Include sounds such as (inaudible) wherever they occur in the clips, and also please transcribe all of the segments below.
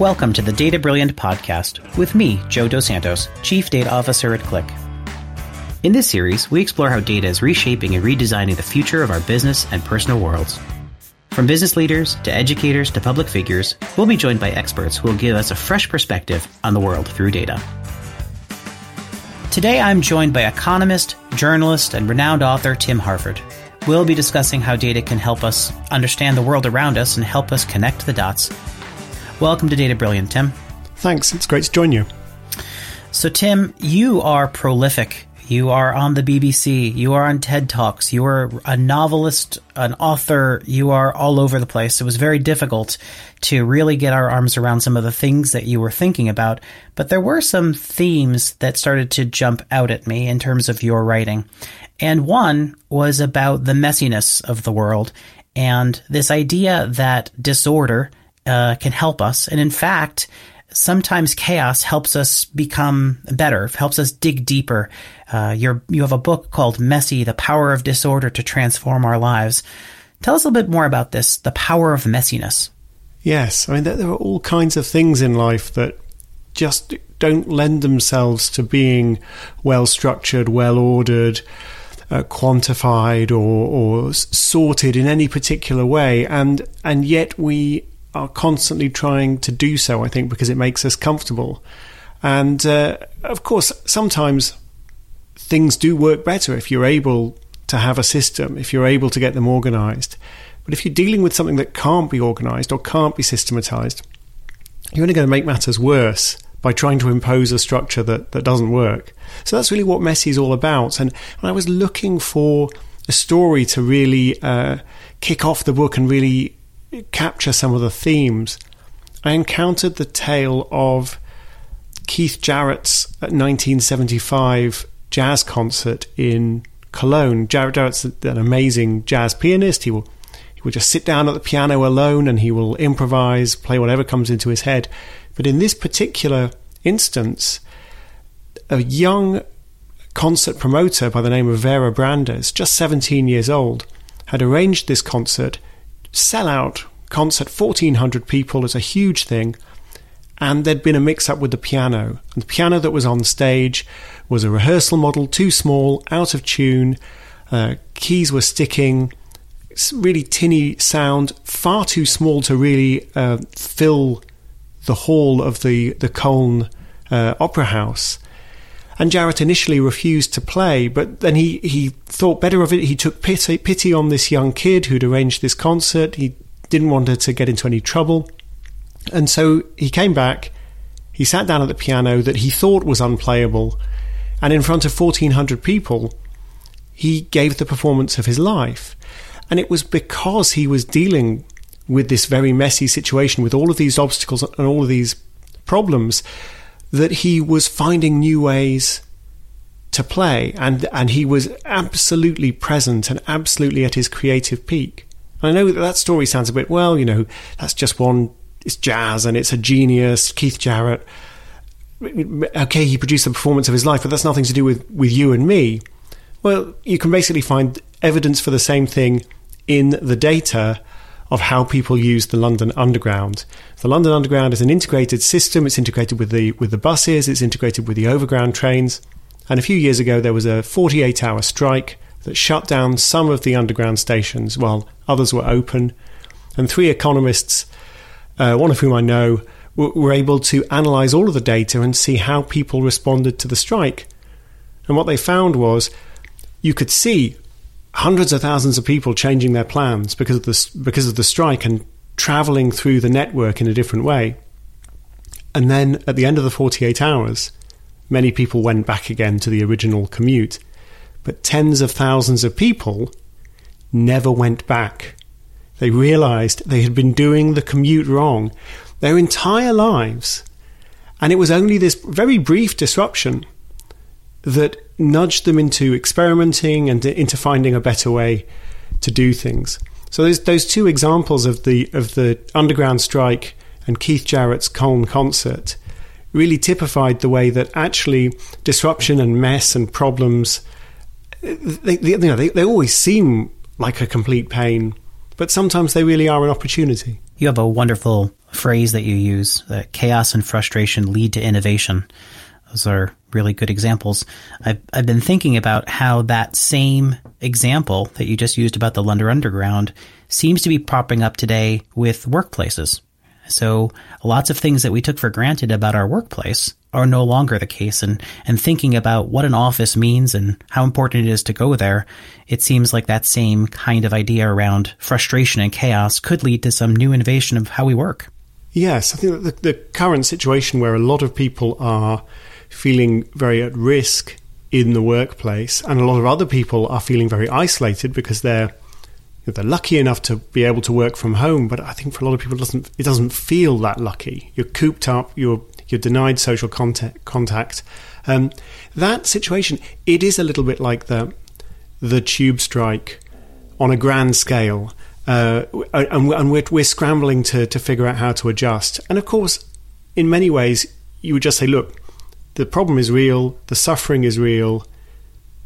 Welcome to the Data Brilliant podcast with me, Joe Dos Santos, Chief Data Officer at Qlik. In this series, we explore how data is reshaping and redesigning the future of our business and personal worlds. From business leaders to educators to public figures, we'll be joined by experts who will give us a fresh perspective on the world through data. Today I'm joined by economist, journalist, and renowned author Tim Harford. We'll be discussing how data can help us understand the world around us and help us connect the dots. Welcome to Data Brilliant, Tim. Thanks. It's great to join you. So, Tim, you are prolific you are on the BBC. You are on TED Talks. You are a novelist, an author. You are all over the place. It was very difficult to really get our arms around some of the things that you were thinking about. But there were some themes that started to jump out at me in terms of your writing. And one was about the messiness of the world and this idea that disorder uh, can help us. And in fact, sometimes chaos helps us become better, helps us dig deeper. Uh, you have a book called Messy, The Power of Disorder to Transform Our Lives. Tell us a little bit more about this, the power of messiness. Yes, I mean, there, there are all kinds of things in life that just don't lend themselves to being well structured, well ordered, uh, quantified, or, or sorted in any particular way, and and yet we are constantly trying to do so, I think, because it makes us comfortable. And uh, of course, sometimes things do work better if you're able to have a system, if you're able to get them organized. But if you're dealing with something that can't be organized or can't be systematized, you're only going to make matters worse by trying to impose a structure that, that doesn't work. So that's really what Messy is all about. And when I was looking for a story to really uh, kick off the book and really capture some of the themes, I encountered the tale of Keith Jarrett's uh, 1975 jazz concert in Cologne. Jarrett Jarrett's an amazing jazz pianist. He will he will just sit down at the piano alone and he will improvise, play whatever comes into his head. But in this particular instance, a young concert promoter by the name of Vera Brandes, just 17 years old, had arranged this concert sellout concert, 1,400 people. is a huge thing. And there'd been a mix up with the piano. And the piano that was on stage was a rehearsal model, too small, out of tune. Uh, keys were sticking, really tinny sound, far too small to really uh, fill the hall of the, the Cologne uh, Opera House. And Jarrett initially refused to play, but then he, he thought better of it. He took pity, pity on this young kid who'd arranged this concert. He didn't want her to get into any trouble. And so he came back, he sat down at the piano that he thought was unplayable, and in front of 1,400 people, he gave the performance of his life. And it was because he was dealing with this very messy situation, with all of these obstacles and all of these problems, that he was finding new ways to play and and he was absolutely present and absolutely at his creative peak. And I know that that story sounds a bit well, you know, that's just one it's jazz and it's a genius, Keith Jarrett. Okay, he produced the performance of his life, but that's nothing to do with with you and me. Well, you can basically find evidence for the same thing in the data of how people use the London Underground. The London Underground is an integrated system. It's integrated with the with the buses. It's integrated with the overground trains. And a few years ago, there was a 48 hour strike that shut down some of the underground stations while others were open. And three economists, uh, one of whom I know, were, were able to analyze all of the data and see how people responded to the strike. And what they found was you could see hundreds of thousands of people changing their plans because of the because of the strike and traveling through the network in a different way. And then at the end of the 48 hours, many people went back again to the original commute. But tens of thousands of people never went back. They realized they had been doing the commute wrong their entire lives. And it was only this very brief disruption that nudged them into experimenting and into finding a better way to do things. So those those two examples of the of the underground strike and Keith Jarrett's Cologne concert really typified the way that actually disruption and mess and problems they, they you know they, they always seem like a complete pain, but sometimes they really are an opportunity. You have a wonderful phrase that you use that chaos and frustration lead to innovation. Those are really good examples. I've, I've been thinking about how that same example that you just used about the London Underground seems to be popping up today with workplaces. So lots of things that we took for granted about our workplace are no longer the case. And, and thinking about what an office means and how important it is to go there, it seems like that same kind of idea around frustration and chaos could lead to some new innovation of how we work. Yes, I think the, the current situation where a lot of people are feeling very at risk in the workplace, and a lot of other people are feeling very isolated because they're they're lucky enough to be able to work from home. But I think for a lot of people, it doesn't it doesn't feel that lucky. You're cooped up. You're you're denied social contact. contact. Um, that situation, it is a little bit like the the tube strike on a grand scale, uh, and, and we're, we're scrambling to to figure out how to adjust. And of course, in many ways, you would just say, look, the problem is real, the suffering is real.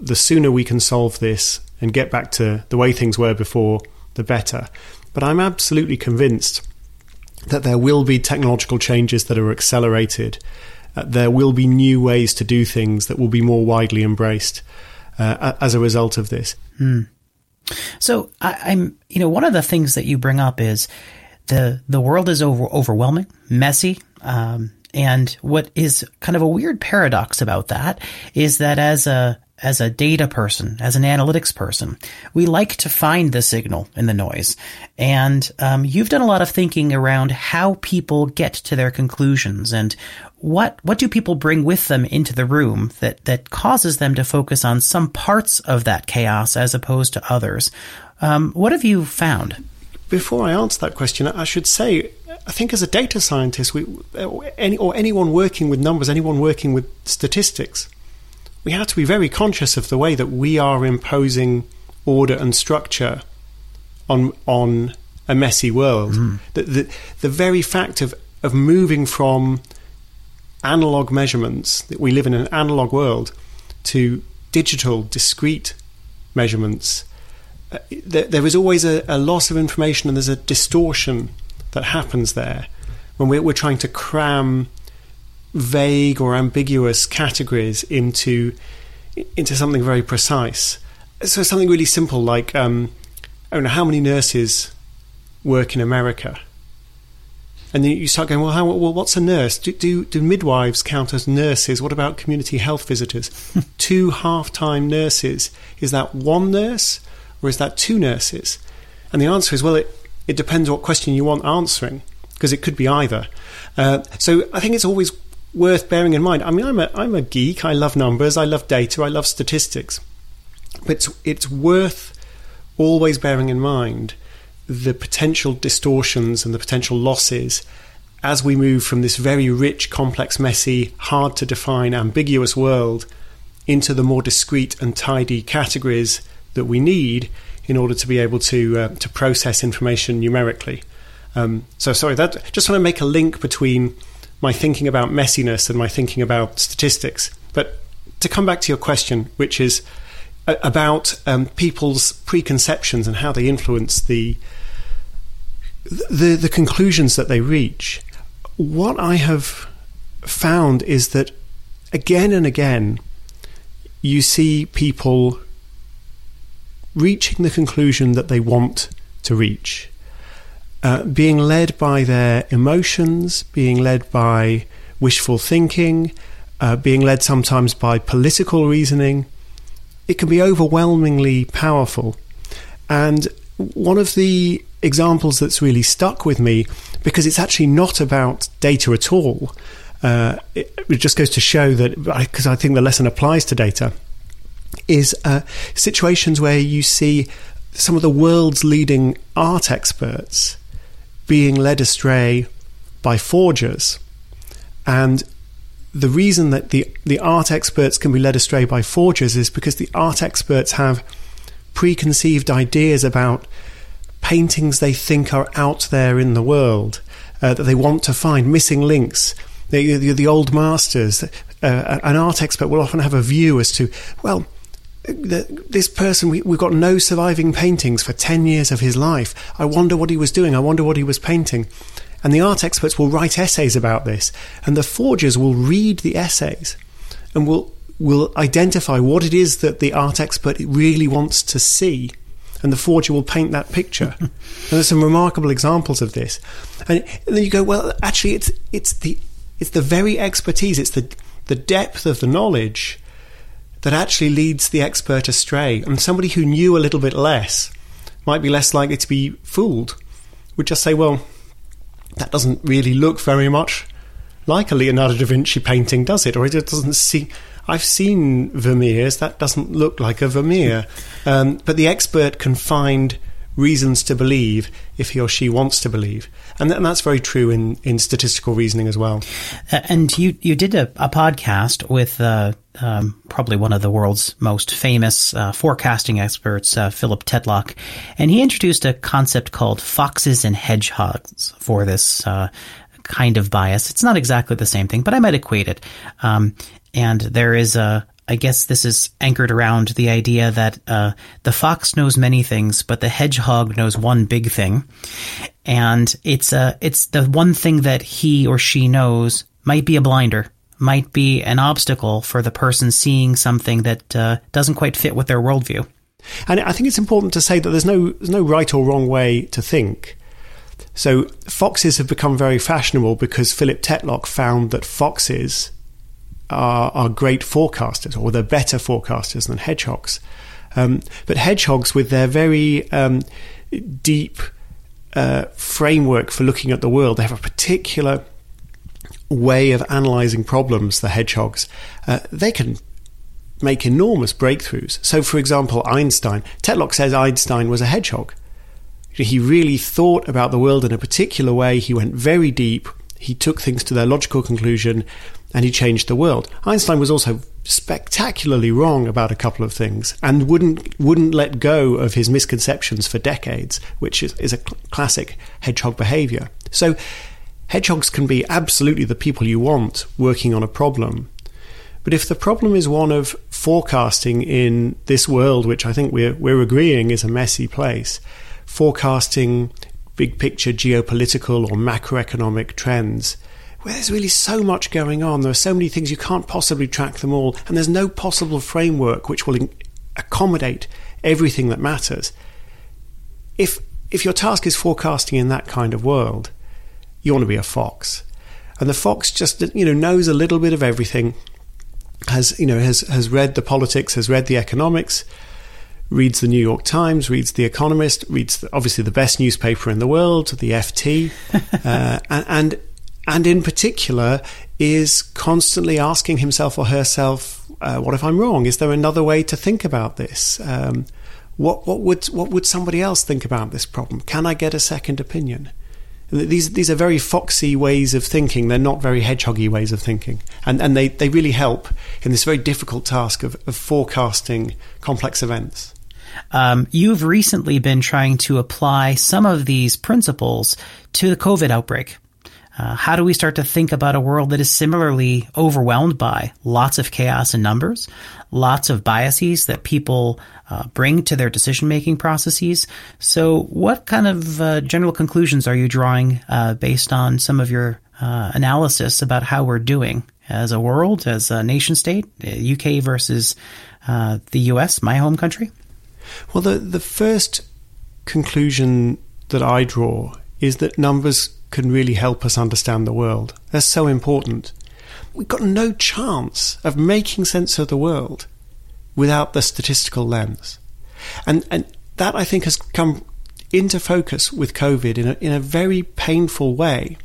The sooner we can solve this and get back to the way things were before, the better. But I'm absolutely convinced that there will be technological changes that are accelerated. Uh, there will be new ways to do things that will be more widely embraced uh, as a result of this. Mm. So I, am you know, one of the things that you bring up is the the world is over, overwhelming, messy. Um, and what is kind of a weird paradox about that is that as a as a data person, as an analytics person, we like to find the signal in the noise. And um, you've done a lot of thinking around how people get to their conclusions and what what do people bring with them into the room that that causes them to focus on some parts of that chaos as opposed to others. Um, what have you found? Before I answer that question, I should say I think as a data scientist, we, any, or anyone working with numbers, anyone working with statistics, we have to be very conscious of the way that we are imposing order and structure on on a messy world. Mm. The, the, the very fact of of moving from analog measurements that we live in an analog world to digital discrete measurements there, there is always a, a, loss of information and there's a distortion that happens there when we're, we're trying to cram vague or ambiguous categories into into something very precise. So something really simple like um, I don't know how many nurses work in America, and then you start going, well, how, well, what's a nurse? Do, do, do midwives count as nurses? What about community health visitors? (laughs) two half-time nurses is that one nurse or is that two nurses? And the answer is well, it it depends what question you want answering because it could be either. Uh, so I think it's always worth bearing in mind. I mean, I'm a I'm a geek. I love numbers. I love data. I love statistics. But it's, it's worth always bearing in mind the potential distortions and the potential losses as we move from this very rich, complex, messy, hard to define, ambiguous world into the more discrete and tidy categories that we need in order to be able to uh, to process information numerically. Um, so sorry, that just want to make a link between my thinking about messiness and my thinking about statistics. But to come back to your question, which is uh, about um, people's preconceptions and how they influence the, the the conclusions that they reach. What I have found is that again and again, you see people reaching the conclusion that they want to reach. Uh, being led by their emotions, being led by wishful thinking, uh, being led sometimes by political reasoning, it can be overwhelmingly powerful. And one of the examples that's really stuck with me, because it's actually not about data at all, uh, it, it, just goes to show that, because I think the lesson applies to data, is uh, situations where you see some of the world's leading art experts being led astray by forgers. And the reason that the, the art experts can be led astray by forgers is because the art experts have preconceived ideas about paintings they think are out there in the world, uh, that they want to find, missing links. The, the, the old masters, uh, an art expert will often have a view as to, well, this person, we, have got no surviving paintings for 10 years of his life. I wonder what he was doing. I wonder what he was painting. And the art experts will write essays about this, and the forgers will read the essays and will will identify what it is that the art expert really wants to see, and the forger will paint that picture. (laughs) and there's some remarkable examples of this. And, and then you go, well, actually, it's it's the it's the very expertise, it's the the depth of the knowledge that actually leads the expert astray. And somebody who knew a little bit less might be less likely to be fooled. Would just say, well, that doesn't really look very much like a Leonardo da Vinci painting, does it? Or it doesn't see. I've seen Vermeers. That doesn't look like a Vermeer. Um, but the expert can find reasons to believe if he or she wants to believe. And, th- and that's very true in, in statistical reasoning as well. Uh, and you, you did a, a podcast with uh, um, probably one of the world's most famous uh, forecasting experts, uh, Philip Tetlock. And he introduced a concept called foxes and hedgehogs for this uh, kind of bias. It's not exactly the same thing, but I might equate it. Um, and there is a, I guess this is anchored around the idea that uh, the fox knows many things, but the hedgehog knows one big thing, and it's uh, it's the one thing that he or she knows might be a blinder, might be an obstacle for the person seeing something that uh, doesn't quite fit with their worldview. And I think it's important to say that there's no there's no right or wrong way to think. So foxes have become very fashionable because Philip Tetlock found that foxes are, are great forecasters, or they're better forecasters than hedgehogs. Um, but hedgehogs, with their very um, deep uh, framework for looking at the world, they have a particular way of analyzing problems. The hedgehogs, uh, they can make enormous breakthroughs. So, for example, Einstein. Tetlock says Einstein was a hedgehog. He really thought about the world in a particular way. He went very deep. He took things to their logical conclusion and he changed the world. Einstein was also spectacularly wrong about a couple of things and wouldn't wouldn't let go of his misconceptions for decades, which is, is a cl- classic hedgehog behavior. So hedgehogs can be absolutely the people you want working on a problem. But if the problem is one of forecasting in this world, which I think we're we're agreeing is a messy place, forecasting big picture geopolitical or macroeconomic trends, where there's really so much going on. There are so many things you can't possibly track them all, and there's no possible framework which will accommodate everything that matters. If if your task is forecasting in that kind of world, you want to be a fox, and the fox just you know knows a little bit of everything, has you know has has read the politics, has read the economics, reads the New York Times, reads the Economist, reads the, obviously the best newspaper in the world, the FT, (laughs) uh, and, and and in particular is constantly asking himself or herself, uh, "What if I'm wrong? Is there another way to think about this? Um, what what would what would somebody else think about this problem? Can I get a second opinion?" These these are very foxy ways of thinking. They're not very hedgehoggy ways of thinking, and and they, they really help in this very difficult task of, of forecasting complex events. Um, you've recently been trying to apply some of these principles to the COVID outbreak. Uh, how do we start to think about a world that is similarly overwhelmed by lots of chaos and numbers, lots of biases that people uh, bring to their decision making processes? So, what kind of uh, general conclusions are you drawing uh, based on some of your uh, analysis about how we're doing as a world, as a nation state, UK uh, versus the US, my home country? Well, the, the first conclusion that I draw is that numbers can really help us understand the world. They're so important. We've got no chance of making sense of the world without the statistical lens. And, and that, I think, has come into focus with COVID in a, in a very painful way,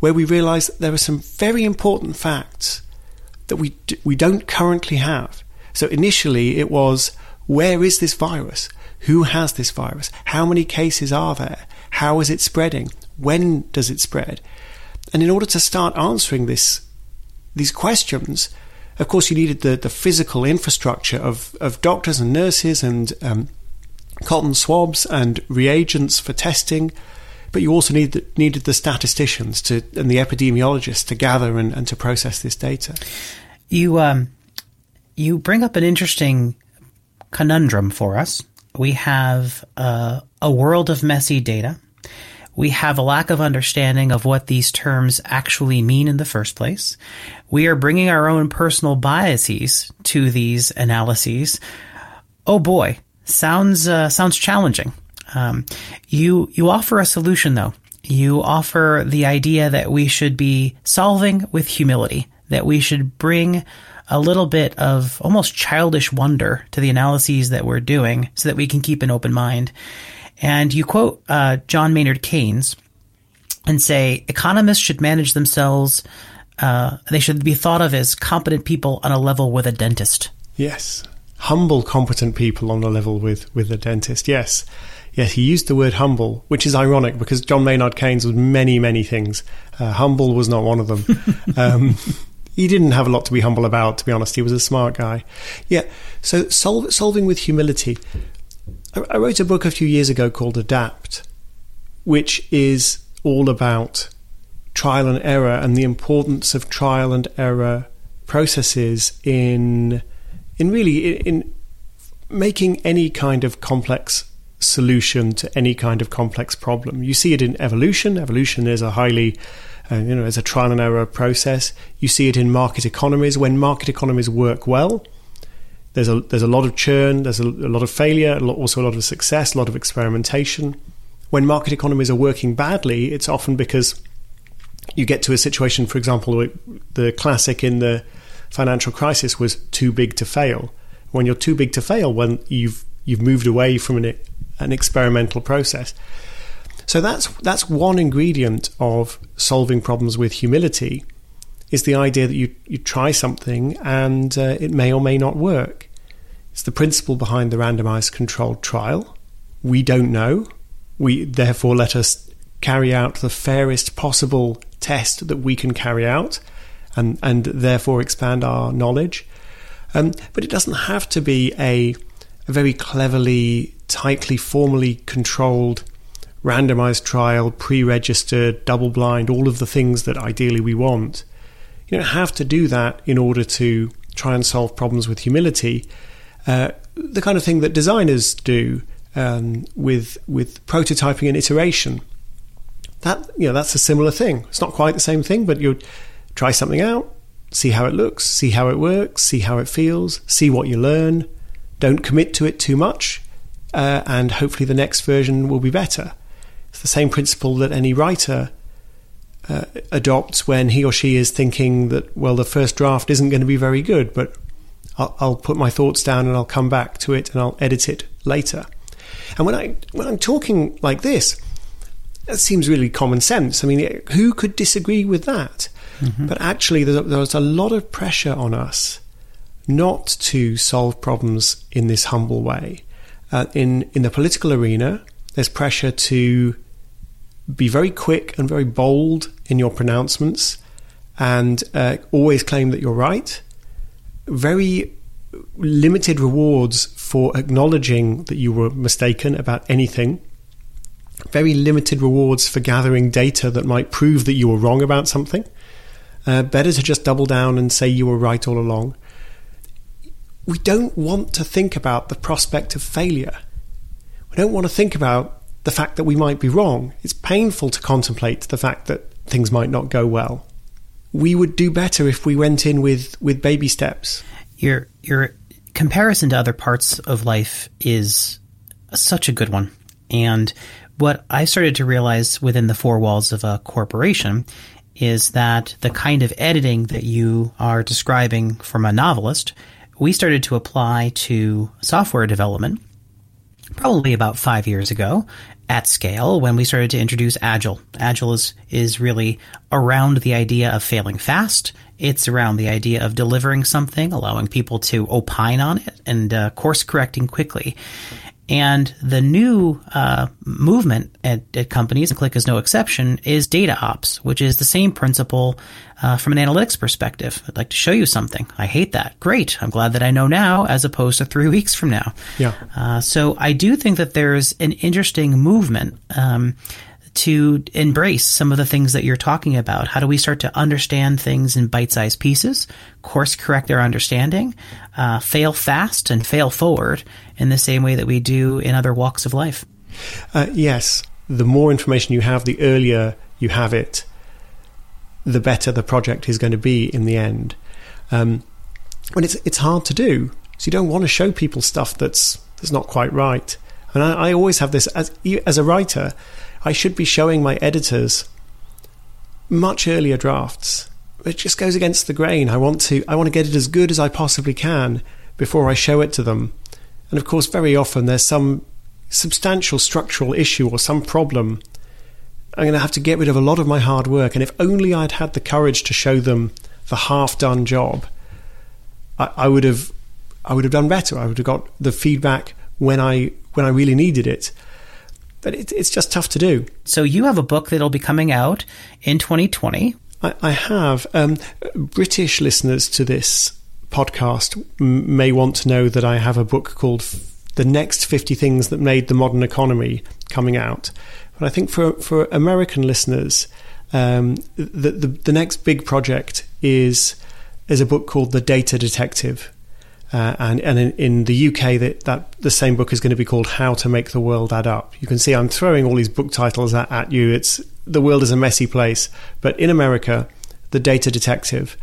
where we realize that there are some very important facts that we, we don't currently have. So initially it was, where is this virus? Who has this virus? How many cases are there? How is it spreading? When does it spread? And in order to start answering this, these questions, of course, you needed the, the physical infrastructure of, of doctors and nurses and um, cotton swabs and reagents for testing. But you also need the, needed the statisticians to, and the epidemiologists to gather and, and to process this data. You um, you bring up an interesting conundrum for us. We have uh, a world of messy data We have a lack of understanding of what these terms actually mean in the first place. We are bringing our own personal biases to these analyses. Oh boy, sounds uh, sounds challenging. Um, you you offer a solution though. You offer the idea that we should be solving with humility, that we should bring a little bit of almost childish wonder to the analyses that we're doing so that we can keep an open mind. And you quote uh, John Maynard Keynes and say economists should manage themselves. Uh, they should be thought of as competent people on a level with a dentist. Yes, humble, competent people on a level with with a dentist. Yes, yes. He used the word humble, which is ironic because John Maynard Keynes was many, many things. Uh, humble was not one of them. (laughs) um, he didn't have a lot to be humble about, to be honest. He was a smart guy. Yeah. So sol- solving with humility. I wrote a book a few years ago called Adapt, which is all about trial and error and the importance of trial and error processes in in really in making any kind of complex solution to any kind of complex problem. You see it in evolution. Evolution is a highly uh, you know, as a trial and error process. You see it in market economies. When market economies work well, there's a there's a lot of churn, there's a, a lot of failure, also a lot of success, a lot of experimentation. When market economies are working badly, it's often because you get to a situation, for example, the classic in the financial crisis was too big to fail. When you're too big to fail, when you've you've moved away from an, an experimental process. So that's that's one ingredient of solving problems with humility is the idea that you, you try something and uh, it may or may not work. It's the principle behind the randomized controlled trial. We don't know. We therefore let us carry out the fairest possible test that we can carry out and, and therefore expand our knowledge. Um, but it doesn't have to be a, a very cleverly, tightly, formally controlled randomized trial, pre registered, double blind, all of the things that ideally we want. You don't have to do that in order to try and solve problems with humility. Uh, the kind of thing that designers do um, with with prototyping and iteration. That you know that's a similar thing. It's not quite the same thing, but you try something out, see how it looks, see how it works, see how it feels, see what you learn. Don't commit to it too much, uh, and hopefully the next version will be better. It's the same principle that any writer uh, adopts when he or she is thinking that, well, the first draft isn't going to be very good, but I'll, I'll, put my thoughts down and I'll come back to it and I'll edit it later. And when I when I'm talking like this, that seems really common sense. I mean, who could disagree with that? Mm-hmm. But actually, there's, there's a lot of pressure on us not to solve problems in this humble way. Uh, in in the political arena, there's pressure to be very quick and very bold in your pronouncements and uh, always claim that you're right. Very limited rewards for acknowledging that you were mistaken about anything. Very limited rewards for gathering data that might prove that you were wrong about something. Uh, better to just double down and say you were right all along. We don't want to think about the prospect of failure. We don't want to think about the fact that we might be wrong. It's painful to contemplate the fact that things might not go well. We would do better if we went in with, with baby steps. Your your comparison to other parts of life is such a good one. And what I started to realize within the four walls of a corporation is that the kind of editing that you are describing from a novelist, we started to apply to software development probably about five years ago at scale when we started to introduce Agile. Agile is, is really around the idea of failing fast. It's around the idea of delivering something, allowing people to opine on it, and uh, course correcting quickly. And the new uh, movement at, at, companies, and Qlik is no exception, is data ops, which is the same principle uh, from an analytics perspective. I'd like to show you something. I hate that. Great. I'm glad that I know now as opposed to three (laughs) weeks from now. Yeah. Uh, so I do think that there's an interesting movement um, to embrace some of the things that you're talking about. How do we start to understand things in bite sized pieces, course correct our understanding, uh, fail fast and fail forward in the same way that we do in other walks of life? Uh, yes. the more information you have, the earlier you have it, the better the project is going to be in the end. Um, but it's it's hard to do, so you don't want to show people stuff that's that's not quite right. And I, I always have this as as a writer, I should be showing my editors much earlier drafts. It just goes against the grain. I want to I want to get it as good as I possibly can before I show it to them. And of course, very often there's some substantial structural issue or some problem. I'm going to have to get rid of a lot of my hard work. And if only I'd had the courage to show them the half done job, I, I would have I would have done better. I would have got the feedback when I when I really needed it. But it, it's just tough to do. So you have a book that'll be coming out in 2020. I, I have. Um, British listeners to this podcast m- may want to know that I have a book called "The Next 50 Things That Made the Modern Economy" coming out. But I think for for American listeners, um, the, the the next big project is is a book called "The Data Detective." Uh, and and in, in, the UK, that, that the same book is going to be called "How to Make the World Add Up." You can see I'm throwing all these book titles at, at you. It's the world is a messy place, but in America, the Data Detective,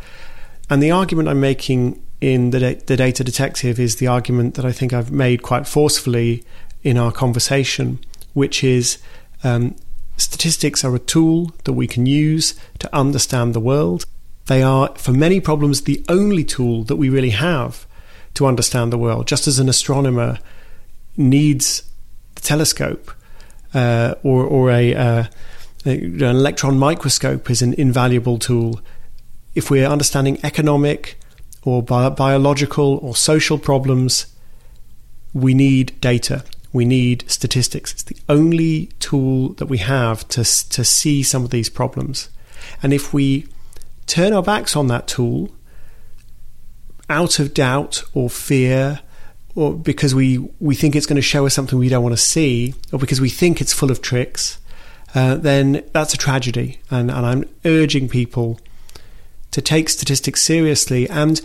and the argument I'm making in the the Data Detective is the argument that I think I've made quite forcefully in our conversation, which is um, statistics are a tool that we can use to understand the world. They are, for many problems, the only tool that we really have to understand the world, just as an astronomer needs the telescope uh, or, or a, uh, an electron microscope is an invaluable tool. If we're understanding economic or bi- biological or social problems, we need data. We need statistics. It's the only tool that we have to, to see some of these problems. And if we turn our backs on that tool out of doubt or fear or because we, we think it's going to show us something we don't want to see or because we think it's full of tricks, uh, then that's a tragedy. And, and I'm urging people to take statistics seriously and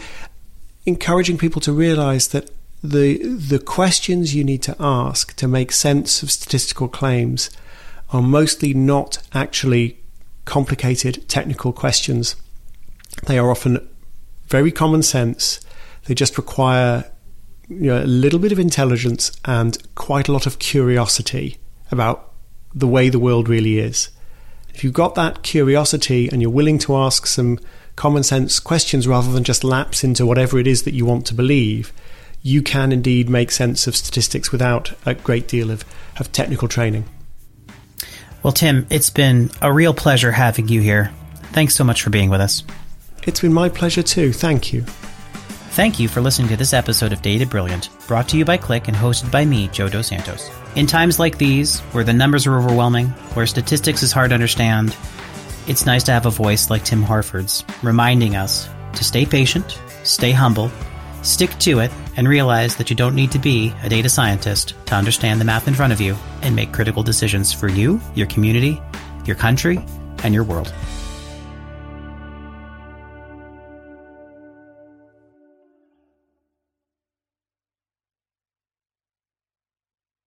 encouraging people to realize that the the questions you need to ask to make sense of statistical claims are mostly not actually complicated technical questions. They are often very common sense. They just require you know, a little bit of intelligence and quite a lot of curiosity about the way the world really is. If you've got that curiosity and you're willing to ask some common sense questions rather than just lapse into whatever it is that you want to believe, you can indeed make sense of statistics without a great deal of, of technical training. Well, Tim, it's been a real pleasure having you here. Thanks so much for being with us. It's been my pleasure too. Thank you. Thank you for listening to this episode of Data Brilliant, brought to you by Qlik and hosted by me, Joe Dos Santos. In times like these, where the numbers are overwhelming, where statistics is hard to understand, it's nice to have a voice like Tim Harford's, reminding us to stay patient, stay humble, stick to it, and realize that you don't need to be a data scientist to understand the math in front of you and make critical decisions for you, your community, your country, and your world.